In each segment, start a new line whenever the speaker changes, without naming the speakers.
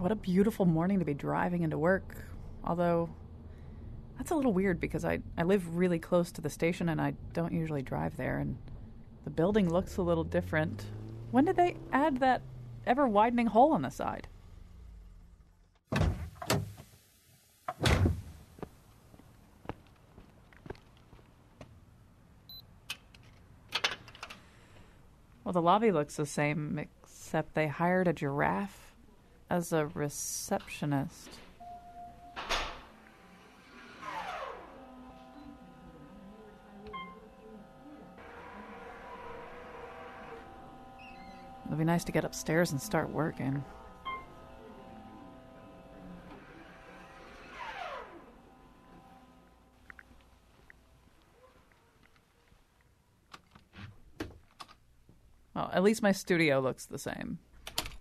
What a beautiful morning to be driving into work. Although, that's a little weird because I, I live really close to the station and I don't usually drive there, and the building looks a little different. When did they add that ever widening hole on the side? Well, the lobby looks the same, except they hired a giraffe as a receptionist. It'd be nice to get upstairs and start working. Well, at least my studio looks the same.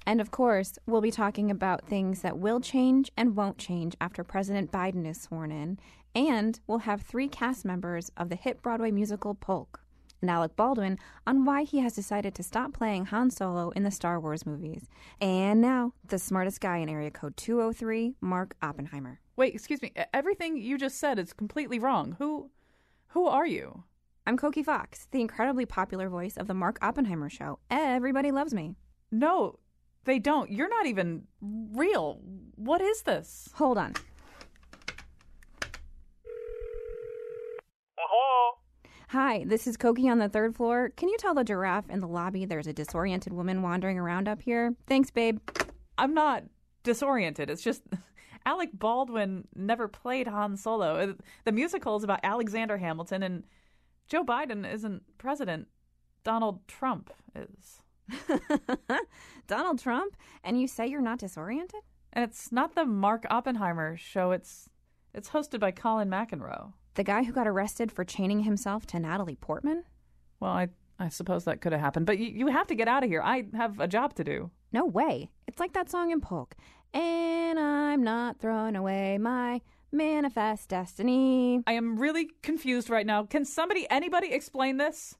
And of course, we'll be talking about things that will change and won't change after President Biden is sworn in. And we'll have three cast members of the hit Broadway musical Polk and Alec Baldwin on why he has decided to stop playing Han Solo in the Star Wars movies. And now, the smartest guy in area code 203, Mark Oppenheimer.
Wait, excuse me. Everything you just said is completely wrong. Who who are you?
I'm Cokie Fox, the incredibly popular voice of the Mark Oppenheimer show. Everybody loves me.
No, they don't. You're not even real. What is this?
Hold on.
Hello?
Hi, this is Cokie on the third floor. Can you tell the giraffe in the lobby there's a disoriented woman wandering around up here? Thanks, babe.
I'm not disoriented. It's just Alec Baldwin never played Han Solo. Uh, the musical is about Alexander Hamilton, and Joe Biden isn't president. Donald Trump is.
Donald Trump? And you say you're not disoriented?
And it's not the Mark Oppenheimer show. It's it's hosted by Colin McEnroe.
The guy who got arrested for chaining himself to Natalie Portman?
Well, I I suppose that could have happened, but you, you have to get out of here. I have a job to do.
No way. It's like that song in Polk. And I'm not throwing away my manifest destiny.
I am really confused right now. Can somebody, anybody explain this?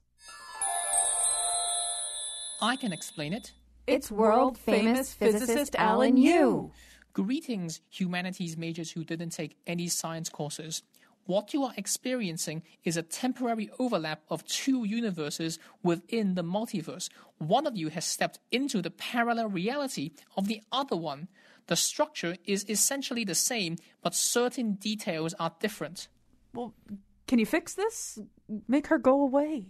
I can explain it.
It's world famous physicist Alan Yu.
Greetings, humanities majors who didn't take any science courses. What you are experiencing is a temporary overlap of two universes within the multiverse. One of you has stepped into the parallel reality of the other one. The structure is essentially the same, but certain details are different.
Well, can you fix this? Make her go away.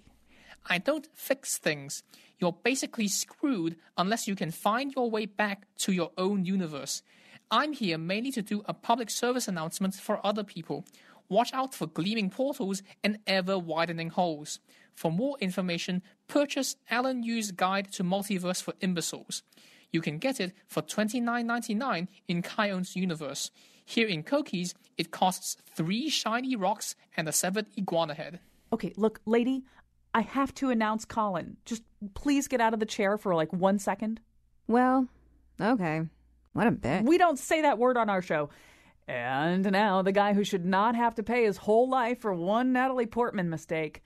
I don't fix things. You're basically screwed unless you can find your way back to your own universe. I'm here mainly to do a public service announcement for other people. Watch out for gleaming portals and ever widening holes. For more information, purchase Alan Yu's Guide to Multiverse for Imbeciles. You can get it for $29.99 in Kion's universe. Here in Cokie's, it costs three shiny rocks and a severed iguana head.
Okay, look, lady, I have to announce Colin. Just please get out of the chair for like one second.
Well, okay. What a bitch.
We don't say that word on our show. And now the guy who should not have to pay his whole life for one Natalie Portman mistake,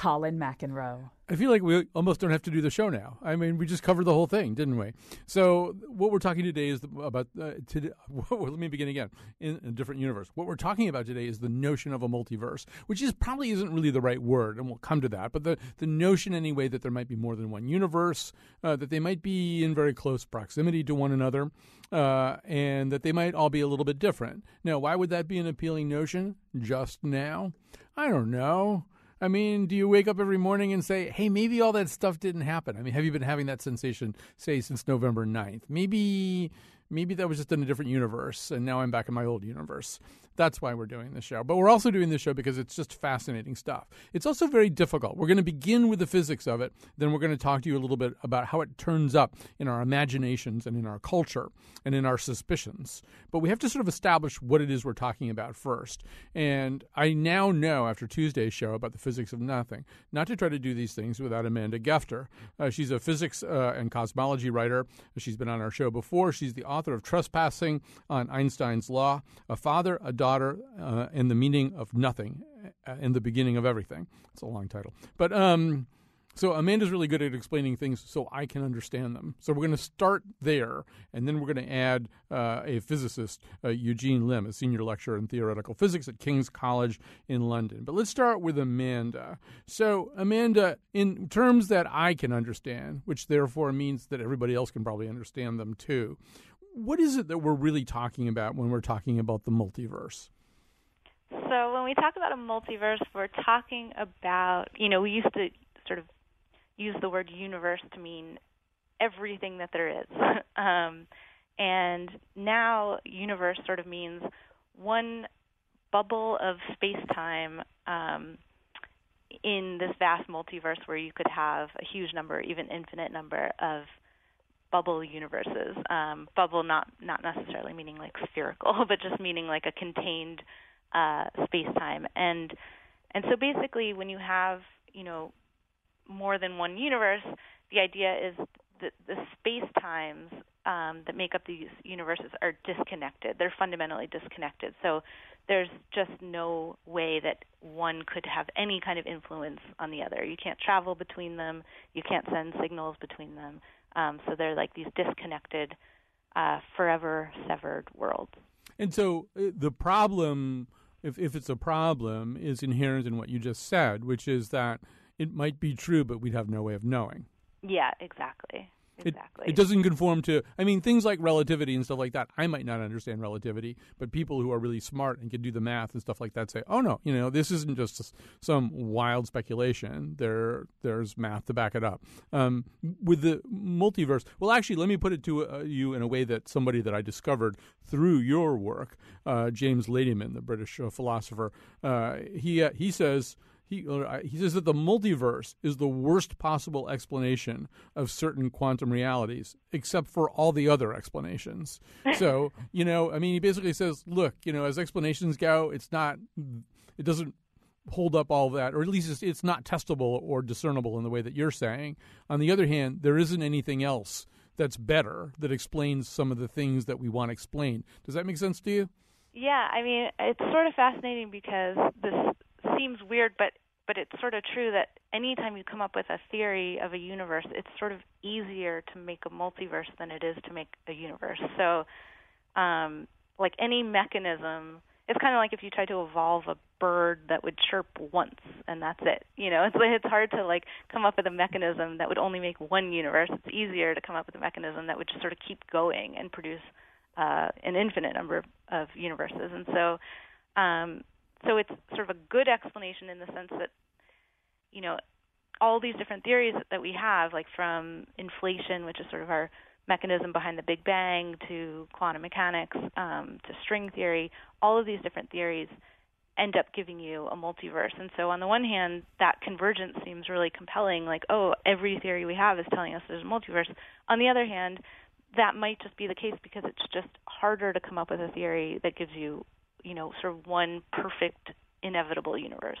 Colin McEnroe.
I feel like we almost don't have to do the show now. I mean, we just covered the whole thing, didn't we? So, what we're talking today is about. Uh, today, well, let me begin again in a different universe. What we're talking about today is the notion of a multiverse, which is probably isn't really the right word, and we'll come to that. But the the notion, anyway, that there might be more than one universe, uh, that they might be in very close proximity to one another, uh, and that they might all be a little bit different. Now, why would that be an appealing notion just now? I don't know. I mean, do you wake up every morning and say, hey, maybe all that stuff didn't happen? I mean, have you been having that sensation, say, since November 9th? Maybe maybe that was just in a different universe and now I'm back in my old universe. That's why we're doing this show. But we're also doing this show because it's just fascinating stuff. It's also very difficult. We're going to begin with the physics of it, then we're going to talk to you a little bit about how it turns up in our imaginations and in our culture and in our suspicions. But we have to sort of establish what it is we're talking about first. And I now know after Tuesday's show about the physics of nothing, not to try to do these things without Amanda Gefter. Uh, she's a physics uh, and cosmology writer. She's been on our show before. She's the author of Trespassing on Einstein's Lawn, A Father, a Daughter, uh, and the Meaning of Nothing, uh, in the Beginning of Everything. It's a long title. But, um, so Amanda's really good at explaining things so I can understand them. So we're going to start there, and then we're going to add uh, a physicist, uh, Eugene Lim, a senior lecturer in theoretical physics at King's College in London. But let's start with Amanda. So Amanda, in terms that I can understand, which therefore means that everybody else can probably understand them too, what is it that we're really talking about when we're talking about the multiverse?
So when we talk about a multiverse, we're talking about, you know, we used to sort of use the word universe to mean everything that there is. um, and now universe sort of means one bubble of space time um, in this vast multiverse where you could have a huge number, even infinite number of bubble universes. Um, bubble not not necessarily meaning like spherical, but just meaning like a contained uh, space time. And and so basically, when you have you know more than one universe, the idea is that the space times um, that make up these universes are disconnected. They're fundamentally disconnected. So there's just no way that one could have any kind of influence on the other. You can't travel between them. You can't send signals between them. Um, so they're like these disconnected, uh, forever severed worlds.
And so uh, the problem, if if it's a problem, is inherent in what you just said, which is that it might be true, but we'd have no way of knowing.
Yeah, exactly.
Exactly. It, it, doesn't conform to, I mean, things like relativity and stuff like that. I might not understand relativity, but people who are really smart and can do the math and stuff like that say, oh, no, you know, this isn't just some wild speculation. There, There's math to back it up. Um, with the multiverse, well, actually, let me put it to uh, you in a way that somebody that I discovered through your work, uh, James Ladyman, the British uh, philosopher, uh, he, uh, he says, he, he says that the multiverse is the worst possible explanation of certain quantum realities, except for all the other explanations. so, you know, I mean, he basically says, look, you know, as explanations go, it's not, it doesn't hold up all that, or at least it's, it's not testable or discernible in the way that you're saying. On the other hand, there isn't anything else that's better that explains some of the things that we want explained. Does that make sense to you?
Yeah, I mean, it's sort of fascinating because this seems weird, but but it's sort of true that anytime you come up with a theory of a universe, it's sort of easier to make a multiverse than it is to make a universe. So, um, like any mechanism, it's kind of like if you try to evolve a bird that would chirp once and that's it. You know, it's it's hard to like come up with a mechanism that would only make one universe. It's easier to come up with a mechanism that would just sort of keep going and produce uh, an infinite number of, of universes. And so, um, so it's sort of a good explanation in the sense that you know all these different theories that we have like from inflation which is sort of our mechanism behind the big bang to quantum mechanics um, to string theory all of these different theories end up giving you a multiverse. And so on the one hand that convergence seems really compelling like oh every theory we have is telling us there's a multiverse. On the other hand that might just be the case because it's just harder to come up with a theory that gives you you know, sort of one perfect inevitable universe.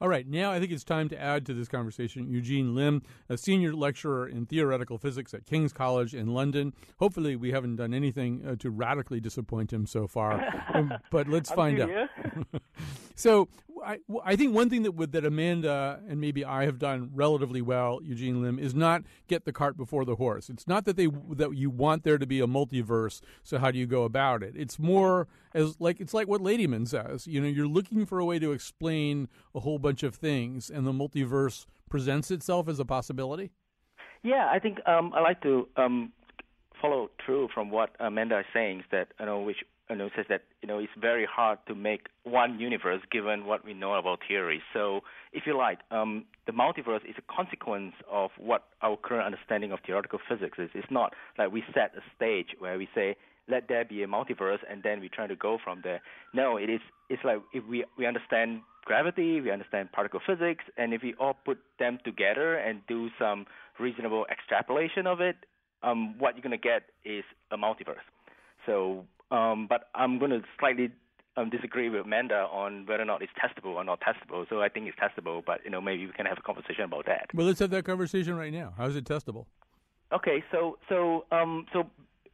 All right, now I think it's time to add to this conversation Eugene Lim, a senior lecturer in theoretical physics at King's College in London. Hopefully, we haven't done anything uh, to radically disappoint him so far, um, but let's find out. so, I, think one thing that would, that Amanda and maybe I have done relatively well, Eugene Lim, is not get the cart before the horse. It's not that they that you want there to be a multiverse. So how do you go about it? It's more as like it's like what Ladyman says. You know, you're looking for a way to explain a whole bunch of things, and the multiverse presents itself as a possibility.
Yeah, I think um, I like to um, follow through from what Amanda is saying. That you know which you know, says that you know it's very hard to make one universe given what we know about theory. So, if you like, um, the multiverse is a consequence of what our current understanding of theoretical physics is. It's not like we set a stage where we say let there be a multiverse, and then we try to go from there. No, it is. It's like if we we understand gravity, we understand particle physics, and if we all put them together and do some reasonable extrapolation of it, um, what you're going to get is a multiverse. So, um, but I'm going to slightly um, disagree with Amanda on whether or not it's testable or not testable. So I think it's testable, but you know maybe we can have a conversation about that.
Well, let's have that conversation right now. How is it testable?
Okay, so so um so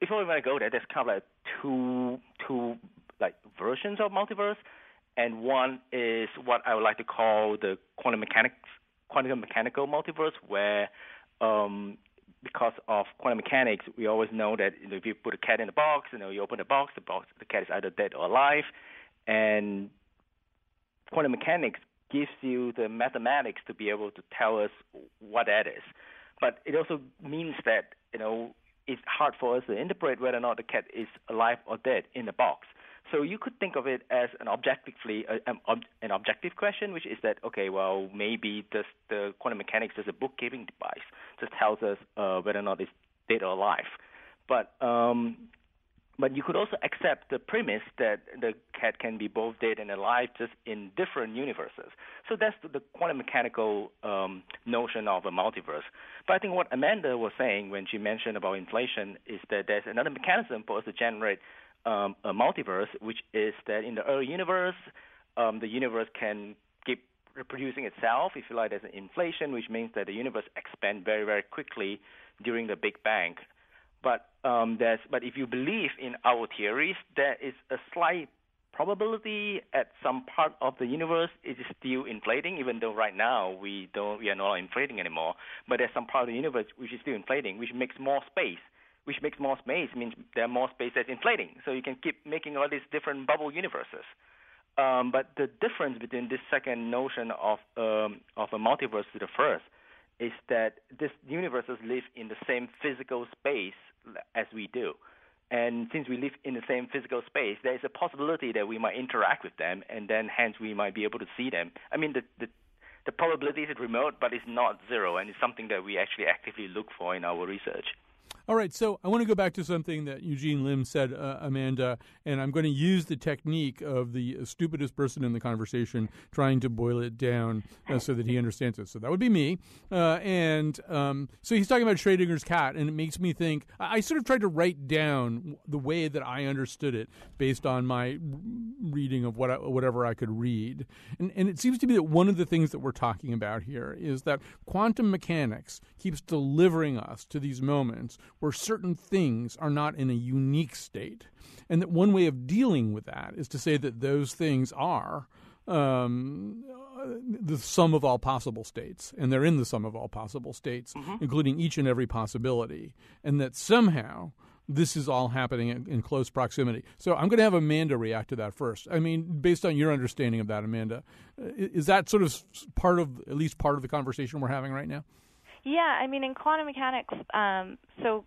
before we want to go there, there's kind of like two two like versions of multiverse, and one is what I would like to call the quantum mechanics quantum mechanical multiverse, where um because of quantum mechanics, we always know that you know, if you put a cat in a box, you know, you open the box, the box, the cat is either dead or alive, and quantum mechanics gives you the mathematics to be able to tell us what that is. But it also means that you know it's hard for us to interpret whether or not the cat is alive or dead in the box. So you could think of it as an objectively uh, um, an objective question, which is that okay, well maybe this, the quantum mechanics is a bookkeeping device, just tells us uh, whether or not it's dead or alive. But um, but you could also accept the premise that the cat can be both dead and alive, just in different universes. So that's the quantum mechanical um, notion of a multiverse. But I think what Amanda was saying when she mentioned about inflation is that there's another mechanism for us to generate um, a multiverse, which is that in the early universe, um, the universe can keep reproducing itself. If you like, there's an inflation, which means that the universe expands very, very quickly during the Big Bang. But um, there's, but if you believe in our theories, there is a slight probability at some part of the universe it is still inflating, even though right now we don't we are not inflating anymore. But there's some part of the universe which is still inflating, which makes more space. Which makes more space means there are more space that's inflating. So you can keep making all these different bubble universes. Um, but the difference between this second notion of um, of a multiverse to the first is that these universes live in the same physical space as we do. And since we live in the same physical space, there is a possibility that we might interact with them, and then hence we might be able to see them. I mean, the, the, the probability is remote, but it's not zero, and it's something that we actually actively look for in our research.
All right, so I want to go back to something that Eugene Lim said, uh, Amanda, and I'm going to use the technique of the stupidest person in the conversation trying to boil it down uh, so that he understands it. So that would be me. Uh, and um, so he's talking about Schrodinger's cat, and it makes me think. I, I sort of tried to write down the way that I understood it based on my reading of what I, whatever I could read. And, and it seems to me that one of the things that we're talking about here is that quantum mechanics keeps delivering us to these moments where certain things are not in a unique state. And that one way of dealing with that is to say that those things are um, the sum of all possible states, and they're in the sum of all possible states, mm-hmm. including each and every possibility, and that somehow this is all happening in, in, close proximity. So I'm going to have Amanda react to that first. I mean, based on your understanding of that, Amanda, is that sort of part of at least part of the conversation we're having right now?
Yeah, I mean, in quantum mechanics, um, so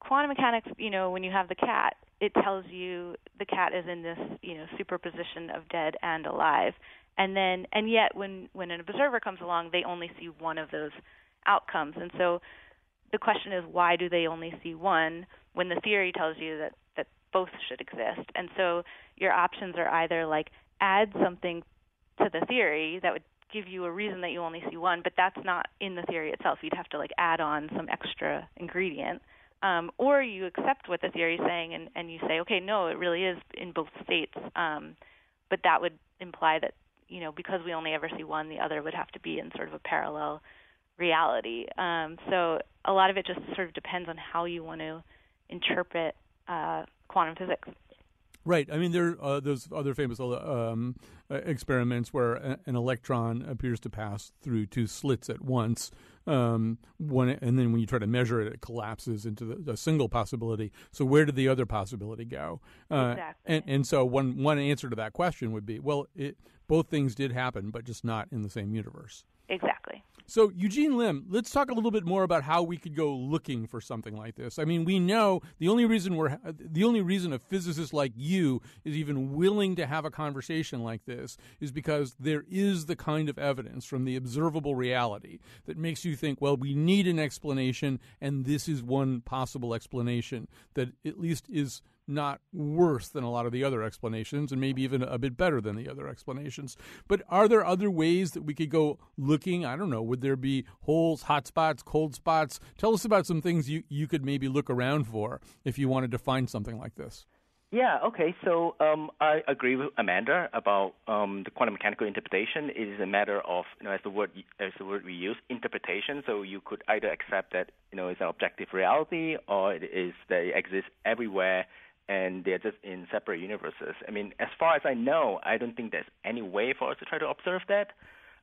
quantum mechanics, you know, when you have the cat, it tells you the cat is in this, you know, superposition of dead and alive. And then, and yet, when when an observer comes along, they only see one of those outcomes. And so, the question is, why do they only see one when the theory tells you that that both should exist? And so, your options are either like add something to the theory that would give you a reason that you only see one, but that's not in the theory itself. You'd have to like add on some extra ingredient. Um, or you accept what the theory is saying and, and you say, okay, no, it really is in both states. Um, but that would imply that, you know, because we only ever see one, the other would have to be in sort of a parallel reality. Um, so a lot of it just sort of depends on how you want to interpret uh, quantum physics.
Right. I mean, there are uh, those other famous um, uh, experiments where a, an electron appears to pass through two slits at once. Um, one, and then when you try to measure it, it collapses into the, a single possibility. So where did the other possibility go?
Uh, exactly.
And, and so one one answer to that question would be, well, it, both things did happen, but just not in the same universe.
Exactly.
So, Eugene Lim, let's talk a little bit more about how we could go looking for something like this. I mean, we know the only reason we're the only reason a physicist like you is even willing to have a conversation like this is because there is the kind of evidence from the observable reality that makes you think, well, we need an explanation, and this is one possible explanation that at least is not worse than a lot of the other explanations, and maybe even a bit better than the other explanations. But are there other ways that we could go looking? I don't know. Would there be holes, hot spots, cold spots? Tell us about some things you, you could maybe look around for if you wanted to find something like this.
Yeah. Okay. So um, I agree with Amanda about um, the quantum mechanical interpretation. It is a matter of, you know, as the word as the word we use, interpretation. So you could either accept that you know it's an objective reality, or it is that it exists everywhere, and they're just in separate universes. I mean, as far as I know, I don't think there's any way for us to try to observe that.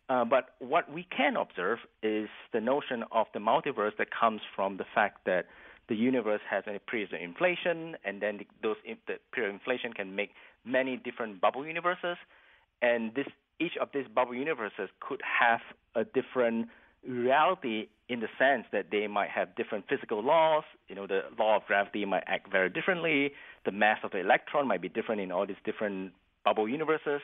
Uh, but what we can observe is the notion of the multiverse that comes from the fact that the universe has a period of inflation, and then the, those the period of inflation can make many different bubble universes, and this each of these bubble universes could have a different reality in the sense that they might have different physical laws. You know, the law of gravity might act very differently. The mass of the electron might be different in all these different bubble universes.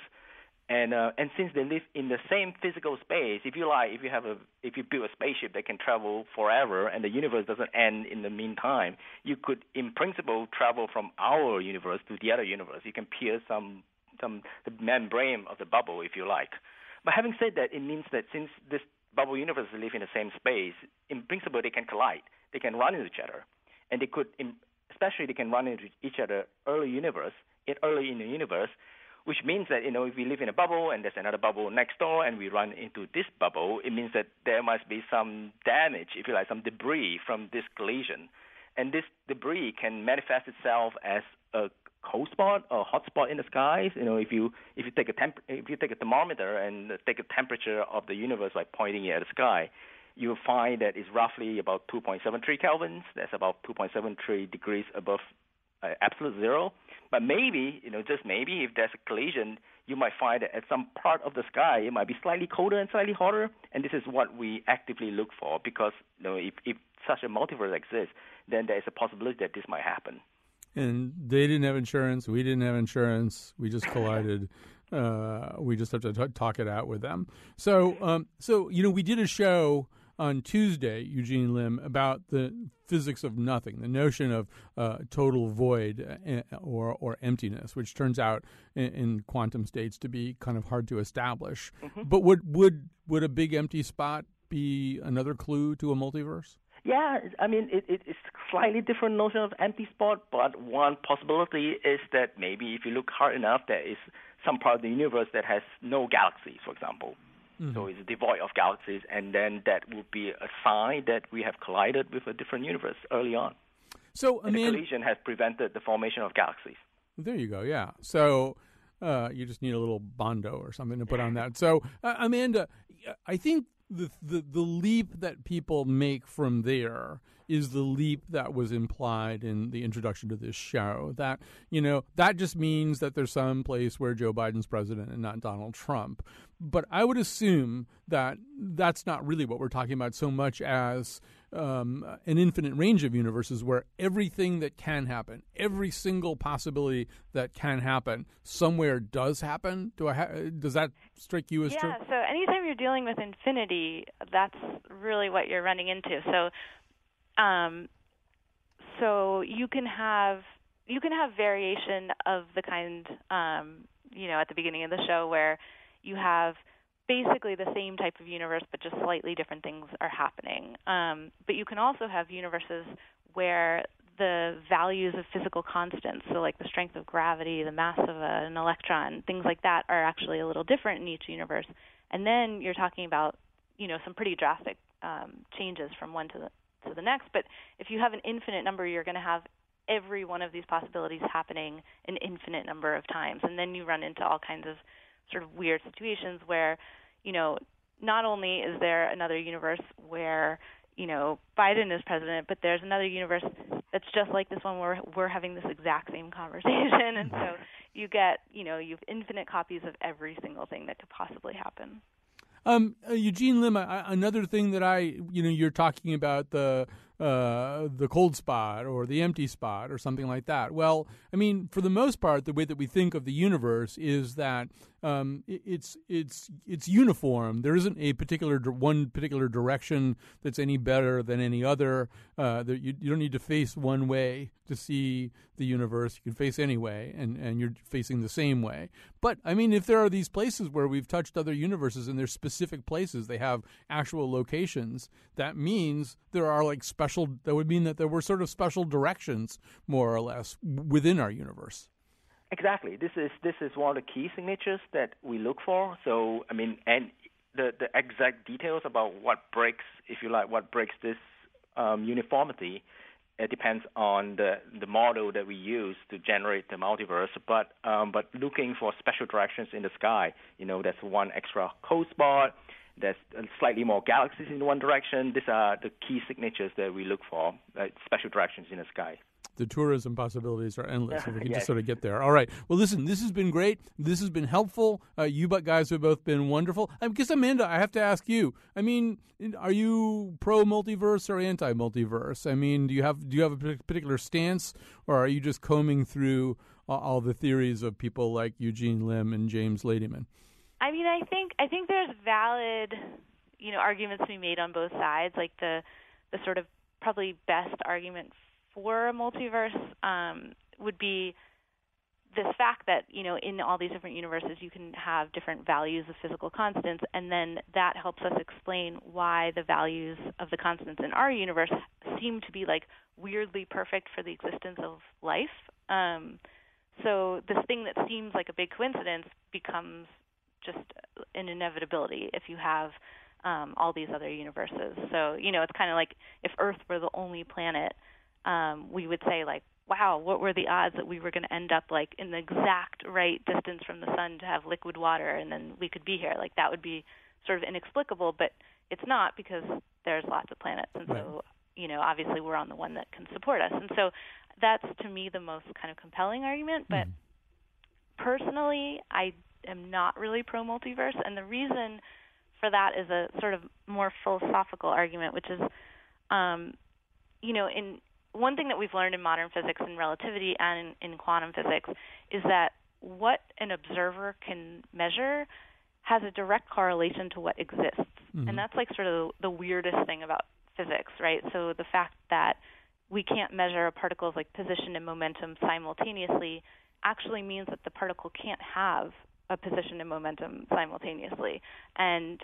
And uh, and since they live in the same physical space, if you like, if you have a if you build a spaceship that can travel forever and the universe doesn't end in the meantime, you could, in principle, travel from our universe to the other universe. You can pierce some some the membrane of the bubble if you like. But having said that, it means that since this bubble universes live in the same space, in principle they can collide. They can run into each other, and they could, especially they can run into each other early universe, early in the universe which means that you know if we live in a bubble and there's another bubble next door and we run into this bubble, it means that there must be some damage, if you like, some debris from this collision, and this debris can manifest itself as a cold spot or hot spot in the skies. You know, if you if you take a temp- if you take a thermometer and take a temperature of the universe by pointing it at the sky, you'll find that it's roughly about 2.73 kelvins. That's about 2.73 degrees above uh, absolute zero. But maybe, you know, just maybe, if there's a collision, you might find that at some part of the sky it might be slightly colder and slightly hotter, and this is what we actively look for because, you know, if, if such a multiverse exists, then there is a possibility that this might happen.
And they didn't have insurance. We didn't have insurance. We just collided. uh, we just have to t- talk it out with them. So, um, so you know, we did a show on Tuesday, Eugene Lim, about the physics of nothing, the notion of uh, total void uh, or, or emptiness, which turns out in, in, quantum states to be kind of hard to establish. Mm-hmm. But would, would, would a big empty spot be another clue to a multiverse?
Yeah, I mean, it, it, it's slightly different notion of empty spot, but one possibility is that maybe if you look hard enough, there is some part of the universe that has no galaxies, for example. Mm-hmm. So it's devoid of galaxies, and then that would be a sign that we have collided with a different universe early on.
So,
and the collision has prevented the formation of galaxies.
There you go. Yeah. So uh, you just need a little bondo or something to put on that. So uh, Amanda, I think the, the the leap that people make from there is the leap that was implied in the introduction to this show. That you know that just means that there's some place where Joe Biden's president and not Donald Trump. But I would assume that that's not really what we're talking about so much as um, an infinite range of universes where everything that can happen, every single possibility that can happen, somewhere does happen. Do I ha- does that strike you as
yeah,
true?
Yeah. So anytime you're dealing with infinity, that's really what you're running into. So, um, so you can have you can have variation of the kind um, you know at the beginning of the show where you have basically the same type of universe, but just slightly different things are happening. Um, but you can also have universes where the values of physical constants, so like the strength of gravity, the mass of an electron, things like that, are actually a little different in each universe. And then you're talking about, you know, some pretty drastic um, changes from one to the to the next. But if you have an infinite number, you're going to have every one of these possibilities happening an infinite number of times, and then you run into all kinds of sort of weird situations where, you know, not only is there another universe where you know Biden is president, but there's another universe that's just like this one where we're having this exact same conversation, and so you get you know you've infinite copies of every single thing that could possibly happen.
Um, uh, Eugene Lim, I, another thing that I, you know, you're talking about the uh, the cold spot or the empty spot or something like that. Well, I mean, for the most part, the way that we think of the universe is that um, it, it's it's it's uniform. There isn't a particular one particular direction that's any better than any other. Uh, that you, you don't need to face one way to see the universe. You can face any way, and, and you're facing the same way. But I mean, if there are these places where we've touched other universes and there's specific places, they have actual locations. That means there are like special. That would mean that there were sort of special directions, more or less, within our universe.
Exactly. This is this is one of the key signatures that we look for. So I mean, and the the exact details about what breaks, if you like, what breaks this um, uniformity, it depends on the the model that we use to generate the multiverse. But um, but looking for special directions in the sky, you know, that's one extra cold spot. There's slightly more galaxies in one direction. These are the key signatures that we look for, uh, special directions in the sky
the tourism possibilities are endless if we can yes. just sort of get there. All right. Well, listen, this has been great. This has been helpful. Uh, you but guys have both been wonderful. I guess Amanda, I have to ask you. I mean, are you pro multiverse or anti multiverse? I mean, do you have do you have a particular stance, or are you just combing through all the theories of people like Eugene Lim and James Ladyman?
I mean, I think I think there's valid, you know, arguments to be made on both sides. Like the the sort of probably best argument for a multiverse um, would be this fact that you know in all these different universes you can have different values of physical constants and then that helps us explain why the values of the constants in our universe seem to be like weirdly perfect for the existence of life um, so this thing that seems like a big coincidence becomes just an inevitability if you have um, all these other universes so you know it's kind of like if earth were the only planet um, we would say like, wow, what were the odds that we were going to end up like in the exact right distance from the sun to have liquid water and then we could be here? Like that would be sort of inexplicable, but it's not because there's lots of planets, and right. so you know obviously we're on the one that can support us, and so that's to me the most kind of compelling argument. But mm. personally, I am not really pro multiverse, and the reason for that is a sort of more philosophical argument, which is, um, you know, in one thing that we've learned in modern physics and relativity and in, in quantum physics is that what an observer can measure has a direct correlation to what exists. Mm-hmm. And that's like sort of the weirdest thing about physics, right? So the fact that we can't measure a particle's like position and momentum simultaneously actually means that the particle can't have a position and momentum simultaneously. And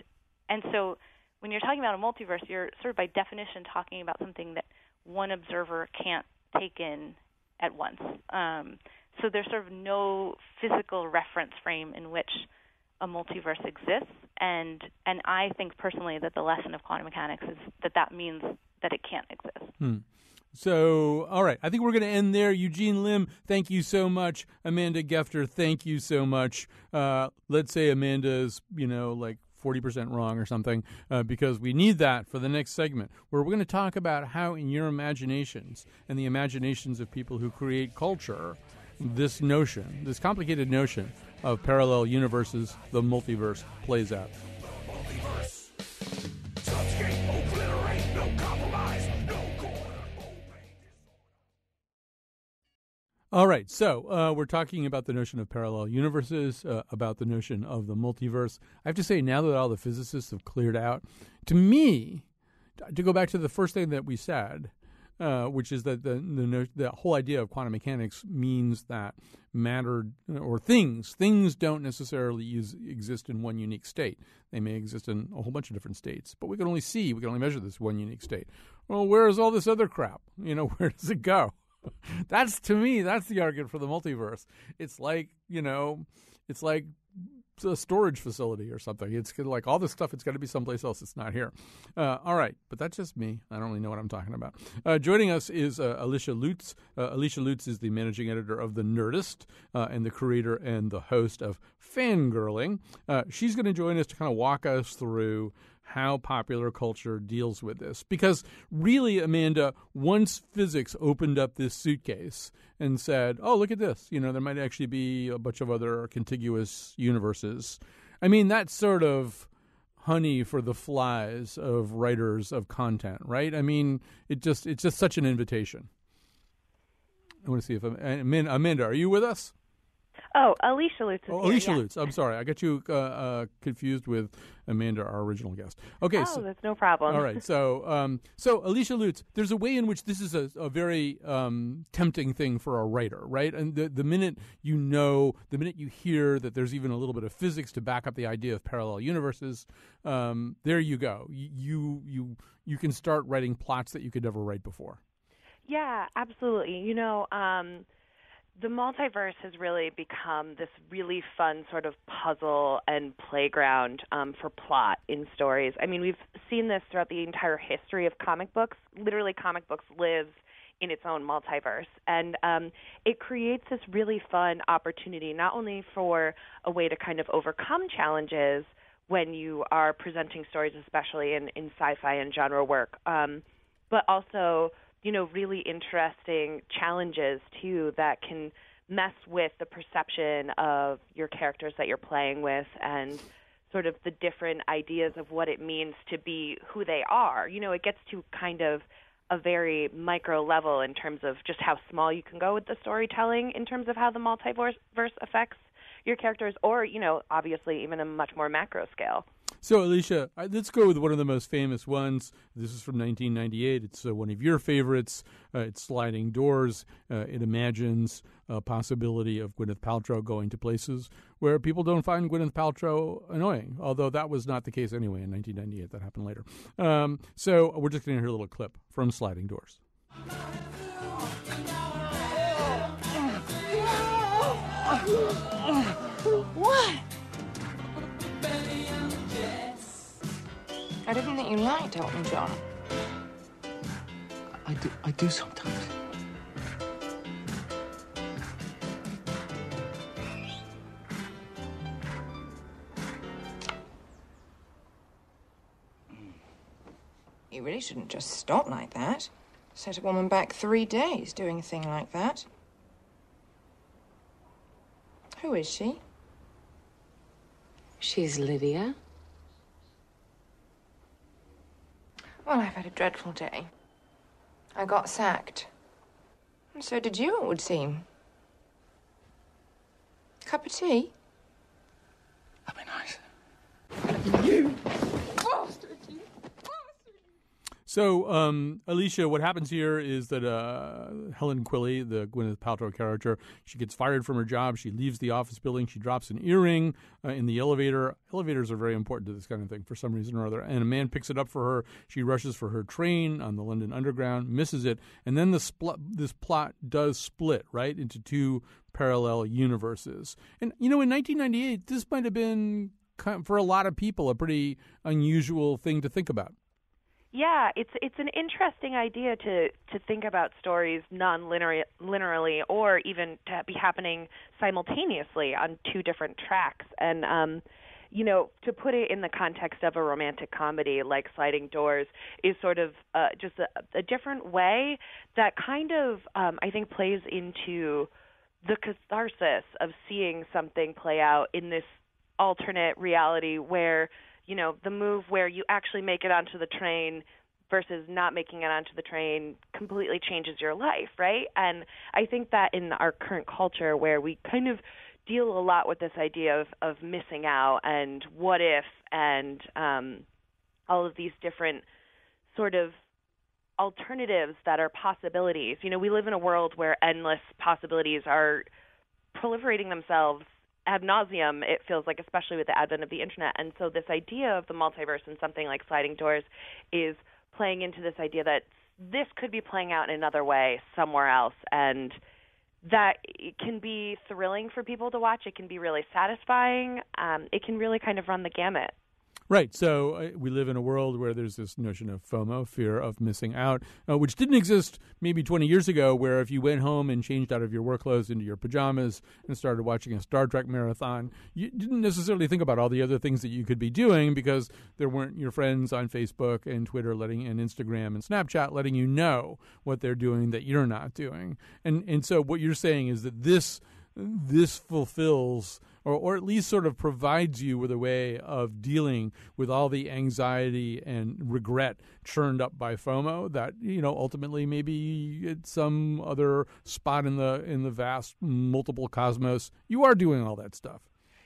and so when you're talking about a multiverse, you're sort of by definition talking about something that one observer can't take in at once. Um, so there's sort of no physical reference frame in which a multiverse exists, and and I think personally that the lesson of quantum mechanics is that that means that it can't exist.
Hmm. So, all right, I think we're going to end there. Eugene Lim, thank you so much. Amanda Gefter, thank you so much. Uh, let's say Amanda's, you know, like 40% wrong or something, uh, because we need that for the next segment, where we're going to talk about how, in your imaginations and the imaginations of people who create culture, this notion, this complicated notion of parallel universes, the multiverse, plays out. All right, so uh, we're talking about the notion of parallel universes, uh, about the notion of the multiverse. I have to say, now that all the physicists have cleared out, to me, to go back to the first thing that we said, uh, which is that the, the the whole idea of quantum mechanics means that matter or things things don't necessarily use, exist in one unique state. They may exist in a whole bunch of different states, but we can only see, we can only measure this one unique state. Well, where is all this other crap? You know, where does it go? that's to me, that's the argument for the multiverse. It's like you know, it's like a storage facility or something. It's like all this stuff. It's got to be someplace else. It's not here. Uh, all right, but that's just me. I don't really know what I'm talking about. Uh, joining us is uh, Alicia Lutes. Uh, Alicia Lutes is the managing editor of the Nerdist uh, and the creator and the host of Fangirling. Uh, she's going to join us to kind of walk us through how popular culture deals with this. Because really, Amanda, once physics opened up this suitcase and said, oh, look at this, you know, there might actually be a bunch of other contiguous universes. I mean, that's sort of honey for the flies of writers of content, right? I mean, it just it's just such an invitation. I want to see if Amanda, Amanda, are you with us?
Oh, Alicia Lutes.
oh,
here,
Alicia
yeah.
Lutes. I'm sorry, I got you uh, uh, confused with Amanda, our original guest. Okay,
Oh,
so,
that's no problem.
all right. So, um, so Alicia Lutes, there's a way in which this is a, a very um, tempting thing for a writer, right? And the the minute you know, the minute you hear that there's even a little bit of physics to back up the idea of parallel universes, um, there you go. You you you can start writing plots that you could never write before.
Yeah, absolutely. You know, um, the multiverse has really become this really fun sort of puzzle and playground um, for plot in stories. I mean, we've seen this throughout the entire history of comic books. Literally, comic books live in its own multiverse. And um, it creates this really fun opportunity, not only for a way to kind of overcome challenges when you are presenting stories, especially in, in sci fi and genre work, um, but also you know, really interesting challenges too that can mess with the perception of your characters that you're playing with and sort of the different ideas of what it means to be who they are. You know, it gets to kind of a very micro level in terms of just how small you can go with the storytelling in terms of how the multiverse affects your characters or, you know, obviously even a much more macro scale.
So, Alicia, let's go with one of the most famous ones. This is from 1998. It's uh, one of your favorites. Uh, it's Sliding Doors. Uh, it imagines a possibility of Gwyneth Paltrow going to places where people don't find Gwyneth Paltrow annoying, although that was not the case anyway in 1998. That happened later. Um, so, we're just going to hear a little clip from Sliding Doors.
What? I didn't think you liked Elton John.
I do, I do sometimes.
You really shouldn't just stop like that. Set a woman back three days doing a thing like that. Who is she?
She's Lydia.
Well, I've had a dreadful day. I got sacked. And so did you, it would seem. Cup of tea?
That'd be nice.
You
So, um, Alicia, what happens here is that uh, Helen Quilley, the Gwyneth Paltrow character, she gets fired from her job. She leaves the office building. She drops an earring uh, in the elevator. Elevators are very important to this kind of thing for some reason or other. And a man picks it up for her. She rushes for her train on the London Underground, misses it, and then the spl- this plot does split right into two parallel universes. And you know, in 1998, this might have been for a lot of people a pretty unusual thing to think about.
Yeah, it's it's an interesting idea to to think about stories non-linearly or even to be happening simultaneously on two different tracks. And um, you know, to put it in the context of a romantic comedy like Sliding Doors is sort of uh, just a, a different way that kind of um, I think plays into the catharsis of seeing something play out in this alternate reality where you know the move where you actually make it onto the train versus not making it onto the train completely changes your life right? And i think that in our current culture where we kind of deal a lot with this idea of of missing out and what if and um all of these different sort of alternatives that are possibilities. You know we live in a world where endless possibilities are proliferating themselves ad nauseum, it feels like, especially with the advent of the internet. And so, this idea of the multiverse and something like Sliding Doors is playing into this idea that this could be playing out in another way somewhere else. And that can be thrilling for people to watch. It can be really satisfying. Um, it can really kind of run the gamut.
Right. So uh, we live in a world where there's this notion of FOMO, fear of missing out, uh, which didn't exist maybe 20 years ago, where if you went home and changed out of your work clothes into your pajamas and started watching a Star Trek marathon, you didn't necessarily think about all the other things that you could be doing because there weren't your friends on Facebook and Twitter letting and Instagram and Snapchat letting you know what they're doing that you're not doing. And and so what you're saying is that this this fulfills or, or at least sort of provides you with a way of dealing with all the anxiety and regret churned up by FOMO that you know ultimately maybe at some other spot in the in the vast multiple cosmos you are doing all that stuff.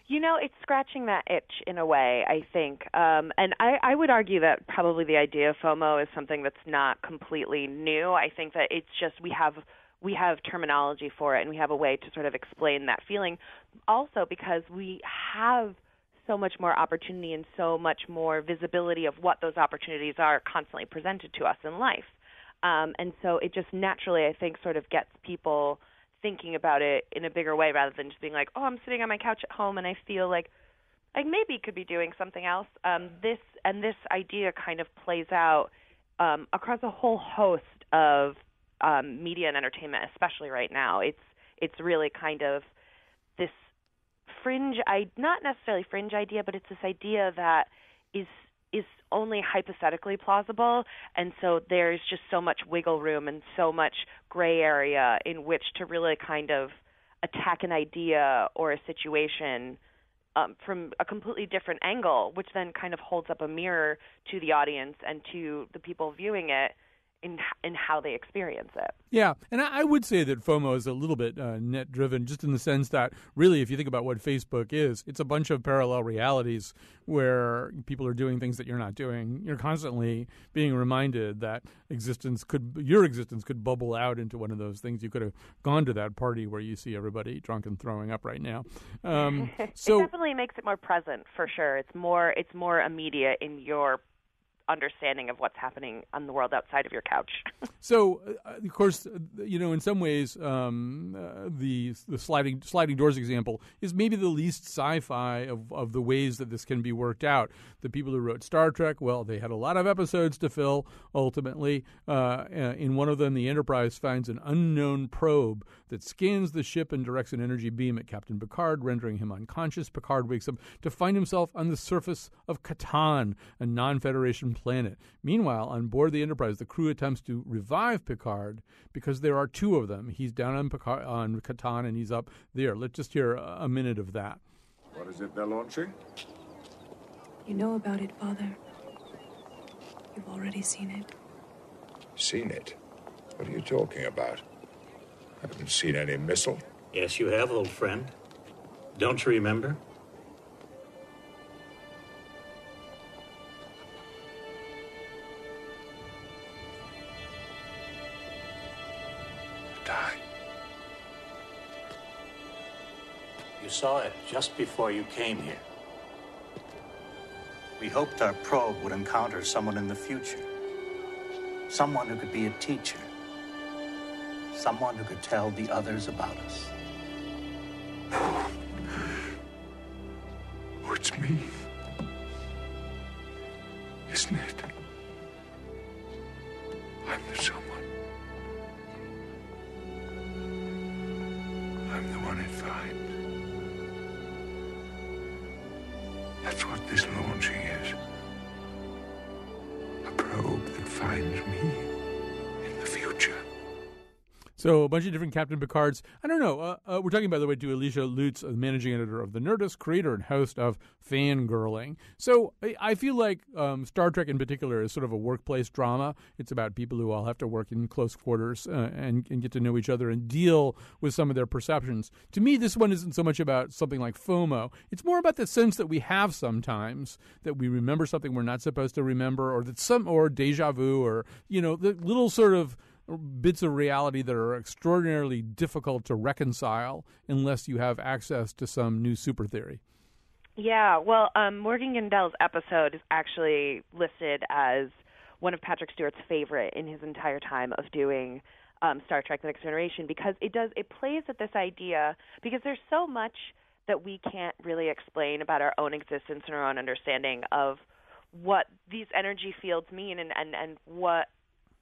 You know, it's scratching that itch in a way, I think. Um, and I, I would argue that probably the idea of FOMO is something that's not completely new. I think that it's just we have we have terminology for it and we have a way to sort of explain that feeling. Also because we have so much more opportunity and so much more visibility of what those opportunities are constantly presented to us in life. Um, and so it just naturally, I think, sort of gets people thinking about it in a bigger way rather than just being like, oh, I'm sitting on my couch at home and I feel like like maybe could be doing something else. Um, this and this idea kind of plays out um, across a whole host of um, media and entertainment, especially right now. It's it's really kind of this fringe, I not necessarily fringe idea, but it's this idea that is is only hypothetically plausible and so there's just so much wiggle room and so much gray area in which to really kind of attack an idea or a situation um, from a completely different angle which then kind of holds up a mirror to the audience and to the people viewing it in in how they experience it.
Yeah, and I, would say that FOMO is a little bit uh, net driven, just in the sense that really, if you think about what Facebook is, it's a bunch of parallel realities where people are doing things that you're not doing. You're constantly being reminded that existence could, your existence could bubble out into one of those things. You could have gone to that party where you see everybody drunk and throwing up right now. Um, so
it definitely makes it more present for sure. It's more it's more immediate in your understanding of what's happening on the world outside of your couch.
so, uh, of course, uh, you know, in some ways, um, uh, the the sliding sliding doors example is maybe the least sci-fi of of the ways that this can be worked out. The people who wrote Star Trek, well, they had a lot of episodes to fill. Ultimately, uh, uh in one of them, the Enterprise finds an unknown probe that scans the ship and directs an energy beam at Captain Picard, rendering him unconscious. Picard wakes up to find himself on the surface of Kataan, a non-Federation planet. Meanwhile, on board the Enterprise, the crew attempts to revive Picard because there are two of them. He's down on, Picard, on Kataan and he's up there. Let's just hear a minute of that.
What is it they're launching?
You know about it, Father. You've already seen it.
Seen it? What are you talking about? I haven't seen any missile.
Yes, you have, old friend. Don't you remember? Saw it just before you came here. We hoped our probe would encounter someone in the future. Someone who could be a teacher. Someone who could tell the others about us.
It's me. Isn't it? What this launching is.
So a bunch of different Captain Picards. I don't know. Uh, uh, we're talking, by the way, to Alicia Lutes, the managing editor of The Nerdist, creator and host of Fangirling. So I, I feel like um, Star Trek in particular is sort of a workplace drama. It's about people who all have to work in close quarters uh, and, and get to know each other and deal with some of their perceptions. To me, this one isn't so much about something like FOMO. It's more about the sense that we have sometimes that we remember something we're not supposed to remember, or that some or deja vu, or you know, the little sort of bits of reality that are extraordinarily difficult to reconcile unless you have access to some new super theory.
Yeah, well, um, Morgan Gendel's episode is actually listed as one of Patrick Stewart's favorite in his entire time of doing um, Star Trek: The Next Generation because it does it plays at this idea because there's so much that we can't really explain about our own existence and our own understanding of what these energy fields mean and and and what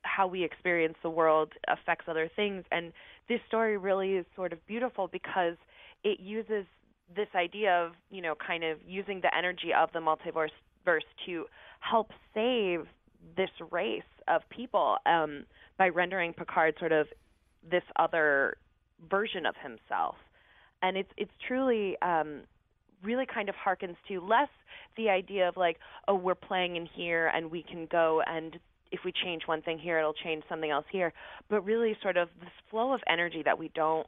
how we experience the world affects other things. And this story really is sort of beautiful because it uses this idea of, you know, kind of using the energy of the multiverse verse to help save this race of people um, by rendering Picard sort of this other version of himself. And it's it's truly um, really kind of harkens to less the idea of like, oh, we're playing in here and we can go and if we change one thing here, it'll change something else here, but really sort of this flow of energy that we don't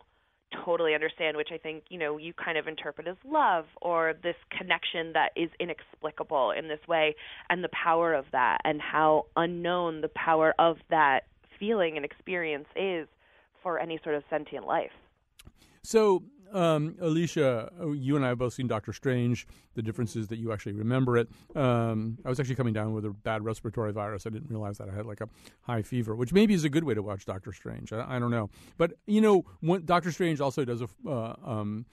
totally understand, which I think, you know, you kind of interpret as love or this connection that is inexplicable in this way and the power of that and how unknown the power of that feeling and experience is for any sort of sentient life.
So, um, Alicia, uh, you and I have both seen Doctor Strange. The difference is that you actually remember it. Um, I was actually coming down with a bad respiratory virus. I didn't realize that I had like a high fever, which maybe is a good way to watch Doctor Strange. I, I don't know, but you know, Doctor Strange also does a uh, um,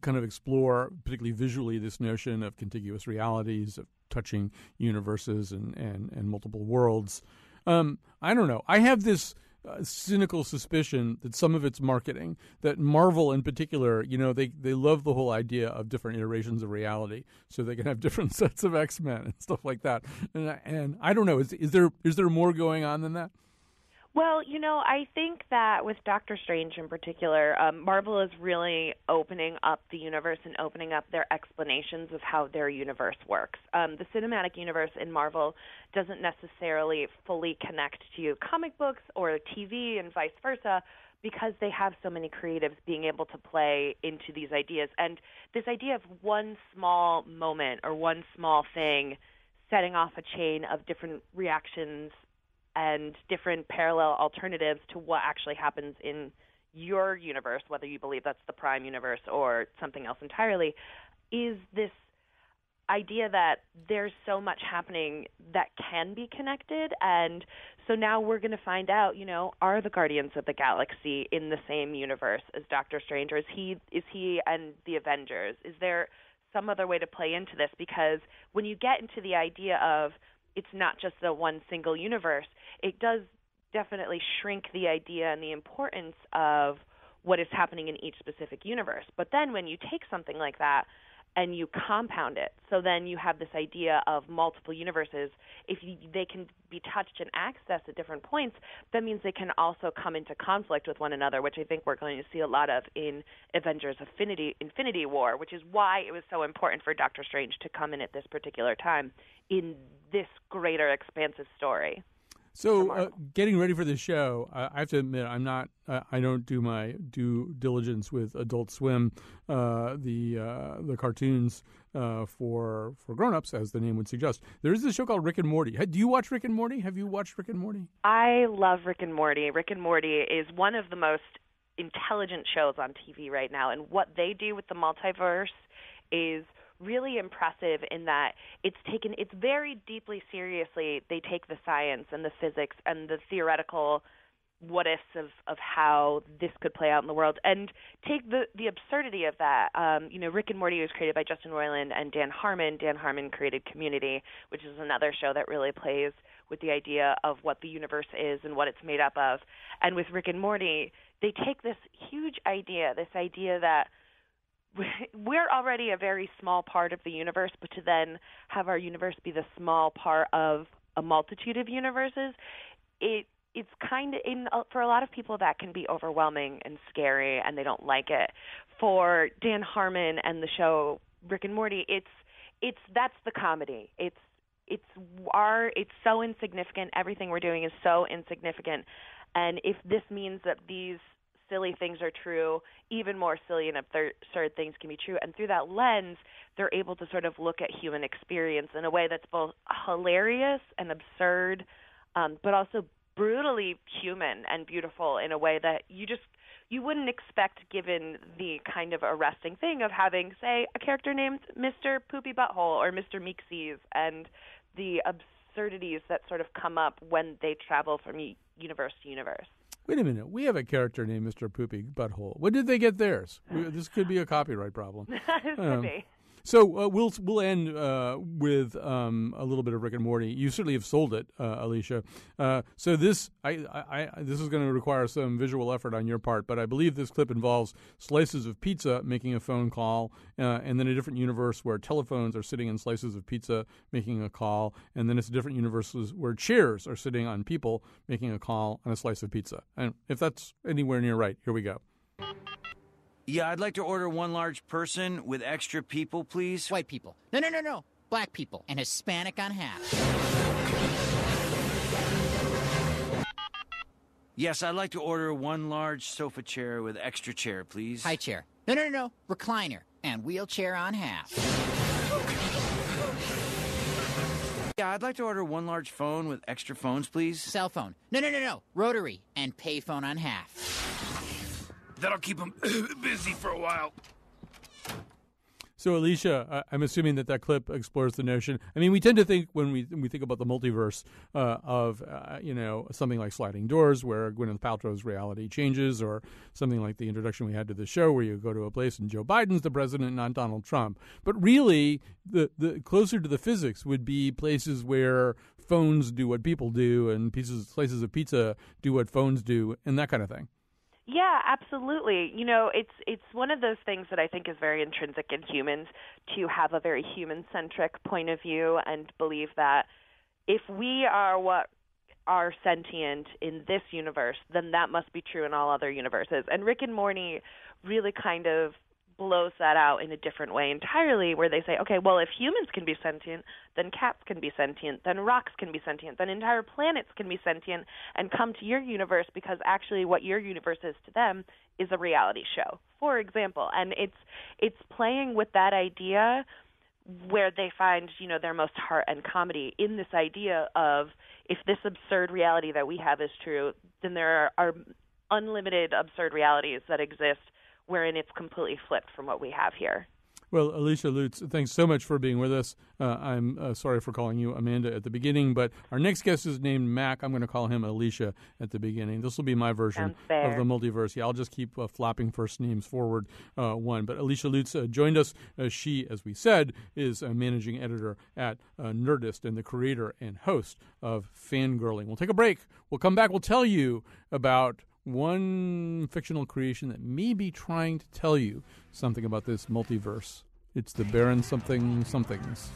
kind of explore, particularly visually, this notion of contiguous realities, of touching universes and and, and multiple worlds. Um, I don't know. I have this uh, cynical suspicion that some of it's marketing. That Marvel, in particular, you know, they they love the whole idea of different iterations of reality, so they can have different sets of X Men and stuff like that. And and I don't know, is is there is there more going on than that?
Well, you know, I think that with Doctor Strange in particular, um, Marvel is really opening up the universe and opening up their explanations of how their universe works. Um, the cinematic universe in Marvel doesn't necessarily fully connect to comic books or TV and vice versa because they have so many creatives being able to play into these ideas. And this idea of one small moment or one small thing setting off a chain of different reactions and different parallel alternatives to what actually happens in your universe, whether you believe that's the prime universe or something else entirely, is this idea that there's so much happening that can be connected. And so now we're going to find out you know are the guardians of the galaxy in the same universe as doctor strange or is he is he and the avengers? Is there some other way to play into this? Because when you get into the idea of it's not just the one single universe. It does definitely shrink the idea and the importance of what is happening in each specific universe. But then when you take something like that and you compound it, so then you have this idea of multiple universes. If you, they can be touched and accessed at different points, that means they can also come into conflict with one another, which I think we're going to see a lot of in Avengers Infinity Infinity War, which is why it was so important for Doctor Strange to come in at this particular time in this greater expansive story.
So, uh, getting ready for the show, uh, I have to admit I'm not. Uh, I don't do my due diligence with Adult Swim, uh, the uh, the cartoons uh, for for grown-ups, as the name would suggest. There is a show called Rick and Morty. Do you watch Rick and Morty? Have you watched Rick and Morty?
I love Rick and Morty. Rick and Morty is one of the most intelligent shows on TV right now, and what they do with the multiverse is really impressive in that it's taken it's very deeply seriously they take the science and the physics and the theoretical what ifs of of how this could play out in the world and take the the absurdity of that. Um you know Rick and Morty was created by Justin Roiland and Dan Harmon. Dan Harmon created Community which is another show that really plays with the idea of what the universe is and what it's made up of. And with Rick and Morty they take this huge idea this idea that we're already a very small part of the universe, but to then have our universe be the small part of a multitude of universes, it it's kind of in uh, for a lot of people that can be overwhelming and scary, and they don't like it. For Dan Harmon and the show Rick and Morty, it's it's that's the comedy. It's it's our it's so insignificant. Everything we're doing is so insignificant, and if this means that these silly things are true, even more silly and absurd things can be true. And through that lens, they're able to sort of look at human experience in a way that's both hilarious and absurd, um, but also brutally human and beautiful in a way that you just you wouldn't expect given the kind of arresting thing of having, say, a character named Mr. Poopy Butthole or Mr. Meeseeks and the absurdities that sort of come up when they travel from universe to universe.
Wait a minute. We have a character named Mr. Poopy Butthole. When did they get theirs? this could be a copyright problem.
this um, could be.
So uh, we'll we'll end uh, with um, a little bit of Rick and Morty. You certainly have sold it, uh, Alicia. Uh, so this I, I, I this is going to require some visual effort on your part, but I believe this clip involves slices of pizza making a phone call, uh, and then a different universe where telephones are sitting in slices of pizza making a call, and then it's a different universe where chairs are sitting on people making a call on a slice of pizza. And if that's anywhere near right, here we go.
Yeah, I'd like to order one large person with extra people, please.
White people. No, no, no, no. Black people and Hispanic on half.
Yes, I'd like to order one large sofa chair with extra chair, please.
High chair. No, no, no, no. Recliner and wheelchair on half.
Yeah, I'd like to order one large phone with extra phones, please.
Cell phone. No, no, no, no. Rotary and payphone on half.
That'll keep them busy for a while.
So, Alicia, I'm assuming that that clip explores the notion. I mean, we tend to think when we when we think about the multiverse uh, of uh, you know something like Sliding Doors, where Gwyneth Paltrow's reality changes, or something like the introduction we had to the show, where you go to a place and Joe Biden's the president, not Donald Trump. But really, the the closer to the physics would be places where phones do what people do, and pieces slices of pizza do what phones do, and that kind of thing.
Yeah, absolutely. You know, it's it's one of those things that I think is very intrinsic in humans to have a very human-centric point of view and believe that if we are what are sentient in this universe, then that must be true in all other universes. And Rick and Morty really kind of blows that out in a different way entirely where they say okay well if humans can be sentient then cats can be sentient then rocks can be sentient then entire planets can be sentient and come to your universe because actually what your universe is to them is a reality show for example. And it's it's playing with that idea where they find you know their most heart and comedy in this idea of if this absurd reality that we have is true then there are are unlimited absurd realities that exist wherein it's completely flipped from what we have here.
Well, Alicia Lutes, thanks so much for being with us. Uh, I'm uh, sorry for calling you Amanda at the beginning, but our next guest is named Mac. I'm going to call him Alicia at the beginning. This will be my version of the multiverse. Yeah, I'll just keep uh, flopping first names forward uh, one. But Alicia Lutes uh, joined us. Uh, she, as we said, is a managing editor at Nerdist and the creator and host of Fangirling. We'll take a break. We'll come back. We'll tell you about one fictional creation that may be trying to tell you something about this multiverse. It's the Baron something somethings.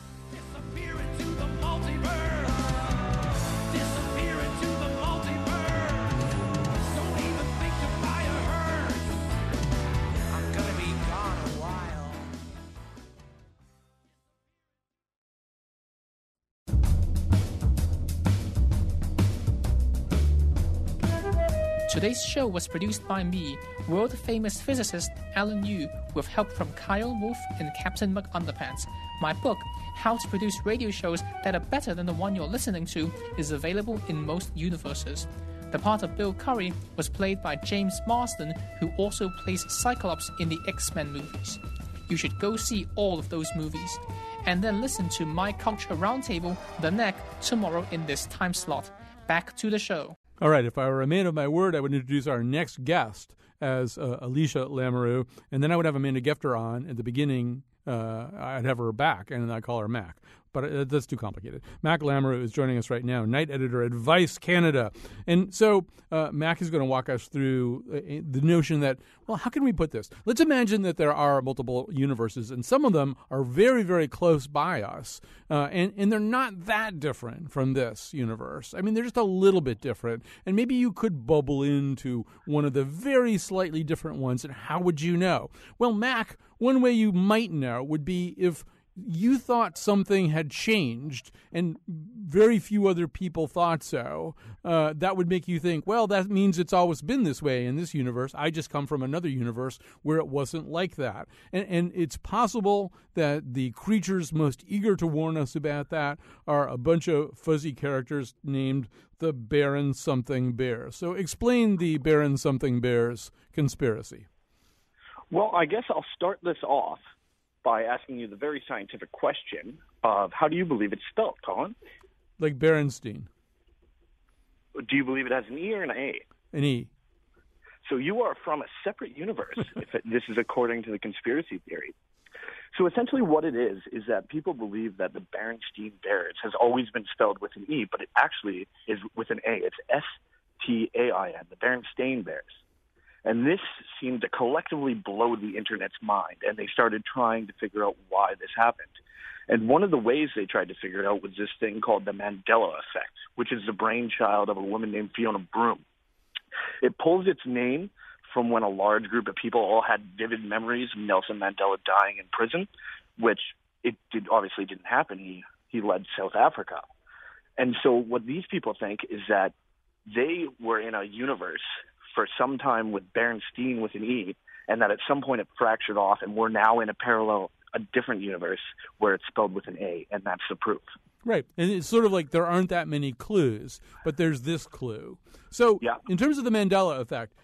Today's show was produced by me, world famous physicist Alan Yu, with help from Kyle Wolf and Captain McUnderpants. My book, How to Produce Radio Shows That Are Better Than the One You're Listening to, is available in most universes. The part of Bill Curry was played by James Marsden, who also plays Cyclops in the X Men movies. You should go see all of those movies. And then listen to my Culture Roundtable, The Neck, tomorrow in this time slot. Back to the show.
All right, if I were a man of my word, I would introduce our next guest as uh, Alicia Lamoureux, and then I would have Amanda Gefter on at the beginning. Uh, I'd have her back, and then I'd call her Mac but uh, that's too complicated. Mac Lamoureux is joining us right now, night editor at Vice Canada. And so uh, Mac is going to walk us through uh, the notion that, well, how can we put this? Let's imagine that there are multiple universes, and some of them are very, very close by us, uh, and, and they're not that different from this universe. I mean, they're just a little bit different, and maybe you could bubble into one of the very slightly different ones, and how would you know? Well, Mac, one way you might know would be if you thought something had changed and very few other people thought so, uh, that would make you think, well, that means it's always been this way in this universe. I just come from another universe where it wasn't like that. And, and it's possible that the creatures most eager to warn us about that are a bunch of fuzzy characters named the Baron Something Bear. So explain the Baron Something Bears conspiracy.
Well, I guess I'll start this off by asking you the very scientific question of how do you believe it's spelled, Colin?
Like Berenstein.
Do you believe it has an E or an A?
An E.
So you are from a separate universe, if it, this is according to the conspiracy theory. So essentially, what it is is that people believe that the Berenstein Bears has always been spelled with an E, but it actually is with an A. It's S T A I N, the Berenstain Bears. And this seemed to collectively blow the internet's mind, and they started trying to figure out why this happened. And one of the ways they tried to figure it out was this thing called the Mandela effect, which is the brainchild of a woman named Fiona Broome. It pulls its name from when a large group of people all had vivid memories of Nelson Mandela dying in prison, which it did obviously didn't happen. He he led South Africa. And so what these people think is that they were in a universe for some time with Bernstein with an E, and that at some point it fractured off, and we're now in a parallel, a different universe where it's spelled with an A, and that's the proof.
Right. And it's sort of like there aren't that many clues, but there's this clue. So,
yeah.
in terms of the Mandela effect,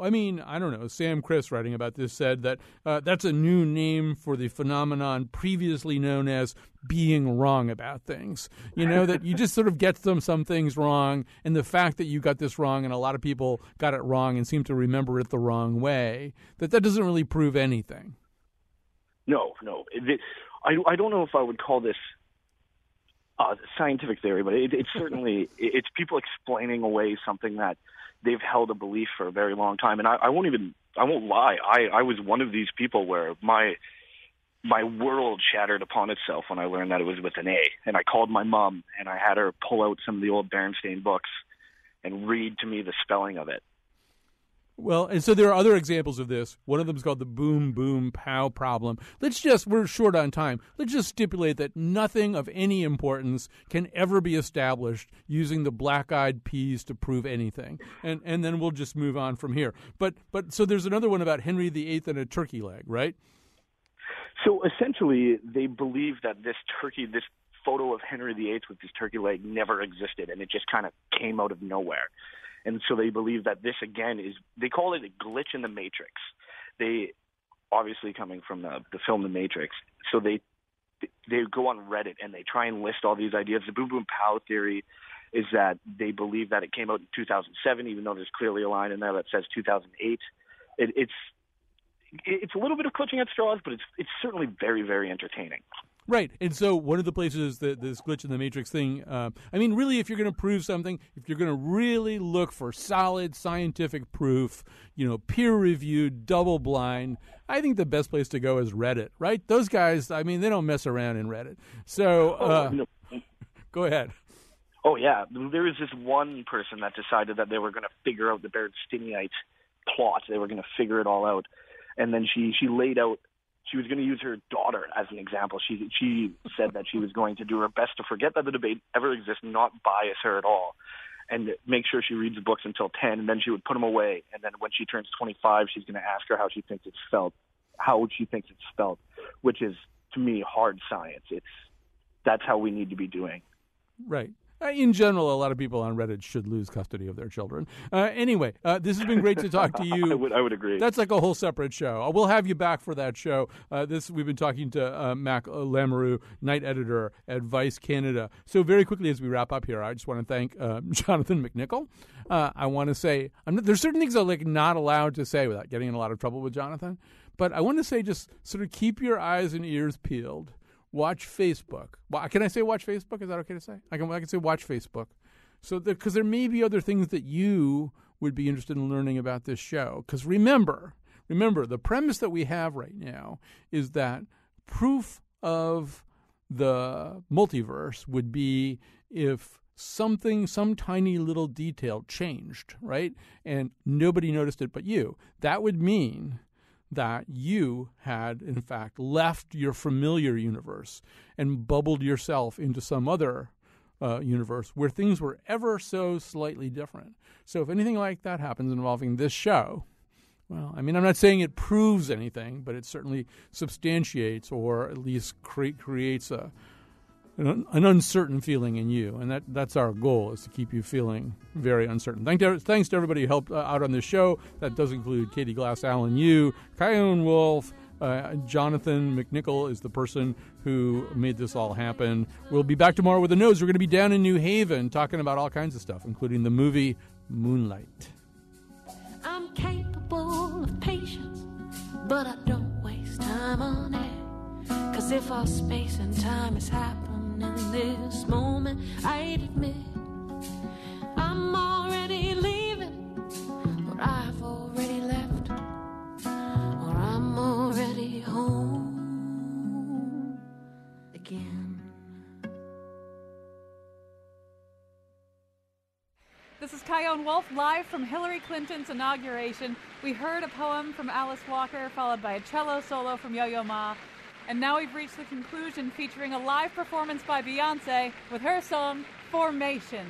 I mean, I don't know. Sam Kriss, writing about this, said that uh, that's a new name for the phenomenon previously known as being wrong about things. You know, that you just sort of get some, some things wrong, and the fact that you got this wrong and a lot of people got it wrong and seem to remember it the wrong way, that that doesn't really prove anything.
No, no. I, I don't know if I would call this uh, scientific theory, but it, it's certainly it's people explaining away something that they've held a belief for a very long time. And I, I won't even I won't lie. I, I was one of these people where my my world shattered upon itself when I learned that it was with an A. And I called my mom and I had her pull out some of the old Berenstain books and read to me the spelling of it.
Well, and so there are other examples of this. One of them is called the boom, boom, pow problem. Let's just, we're short on time. Let's just stipulate that nothing of any importance can ever be established using the black eyed peas to prove anything. And, and then we'll just move on from here. But, but so there's another one about Henry VIII and a turkey leg, right?
So essentially, they believe that this turkey, this photo of Henry VIII with his turkey leg never existed and it just kind of came out of nowhere and so they believe that this again is they call it a glitch in the matrix. They obviously coming from the, the film The Matrix, so they they go on Reddit and they try and list all these ideas. The boom boom pow theory is that they believe that it came out in 2007, even though there's clearly a line in there that says 2008. It, it's it's a little bit of clutching at straws, but it's it's certainly very very entertaining.
Right. And so one of the places that this glitch in the matrix thing, uh, I mean, really, if you're going to prove something, if you're going to really look for solid scientific proof, you know, peer reviewed, double blind, I think the best place to go is Reddit, right? Those guys, I mean, they don't mess around in Reddit. So
oh,
uh, no. go ahead.
Oh, yeah. There was this one person that decided that they were going to figure out the Berensteinite plot. They were going to figure it all out. And then she, she laid out she was going to use her daughter as an example. She she said that she was going to do her best to forget that the debate ever exists, not bias her at all, and make sure she reads the books until ten, and then she would put them away. And then when she turns twenty five, she's going to ask her how she thinks it's spelled, how she thinks it's spelled, which is to me hard science. It's that's how we need to be doing.
Right. Uh, in general, a lot of people on Reddit should lose custody of their children. Uh, anyway, uh, this has been great to talk to you.
I would, I would agree.
That's like a whole separate show. We'll have you back for that show. Uh, this we've been talking to uh, Mac Lamoureux, night editor at Vice Canada. So very quickly as we wrap up here, I just want to thank Jonathan McNicol. I want to say not, there's certain things I'm like not allowed to say without getting in a lot of trouble with Jonathan, but I want to say just sort of keep your eyes and ears peeled watch Facebook. Well, can I say watch Facebook? Is that okay to say? I can. I can say watch Facebook. So because there may be other things that you would be interested in learning about this show. Because remember, remember the premise that we have right now is that proof of the multiverse would be if something, some tiny little detail changed, right? And nobody noticed it but you. That would mean that you had, in fact, left your familiar universe and bubbled yourself into some other uh, universe where things were ever so slightly different. So, if anything like that happens involving this show, well, I mean, I'm not saying it proves anything, but it certainly substantiates or at least cre- creates a, an, an, uncertain feeling in you, and that, that's our goal is to keep you feeling very uncertain. Thank to, thanks to everybody who helped uh, out on this show. That does include Katie Glass, Alan Yu, Chion Wolf, uh, Jonathan McNicol is the person who made this all happen. We'll be back tomorrow with the nose. We're going to be down in New Haven talking about all kinds of stuff, including the movie Moonlight.
I'm capable of patience, but I don't waste time on it. Cause if our space and time is happening, in this moment, I admit I'm already leaving, or I've already left, or I'm already home again.
This is Chion Wolf live from Hillary Clinton's inauguration. We heard a poem from Alice Walker, followed by a cello solo from Yo Yo Ma. And now we've reached the conclusion featuring a live performance by Beyonce with her song Formation.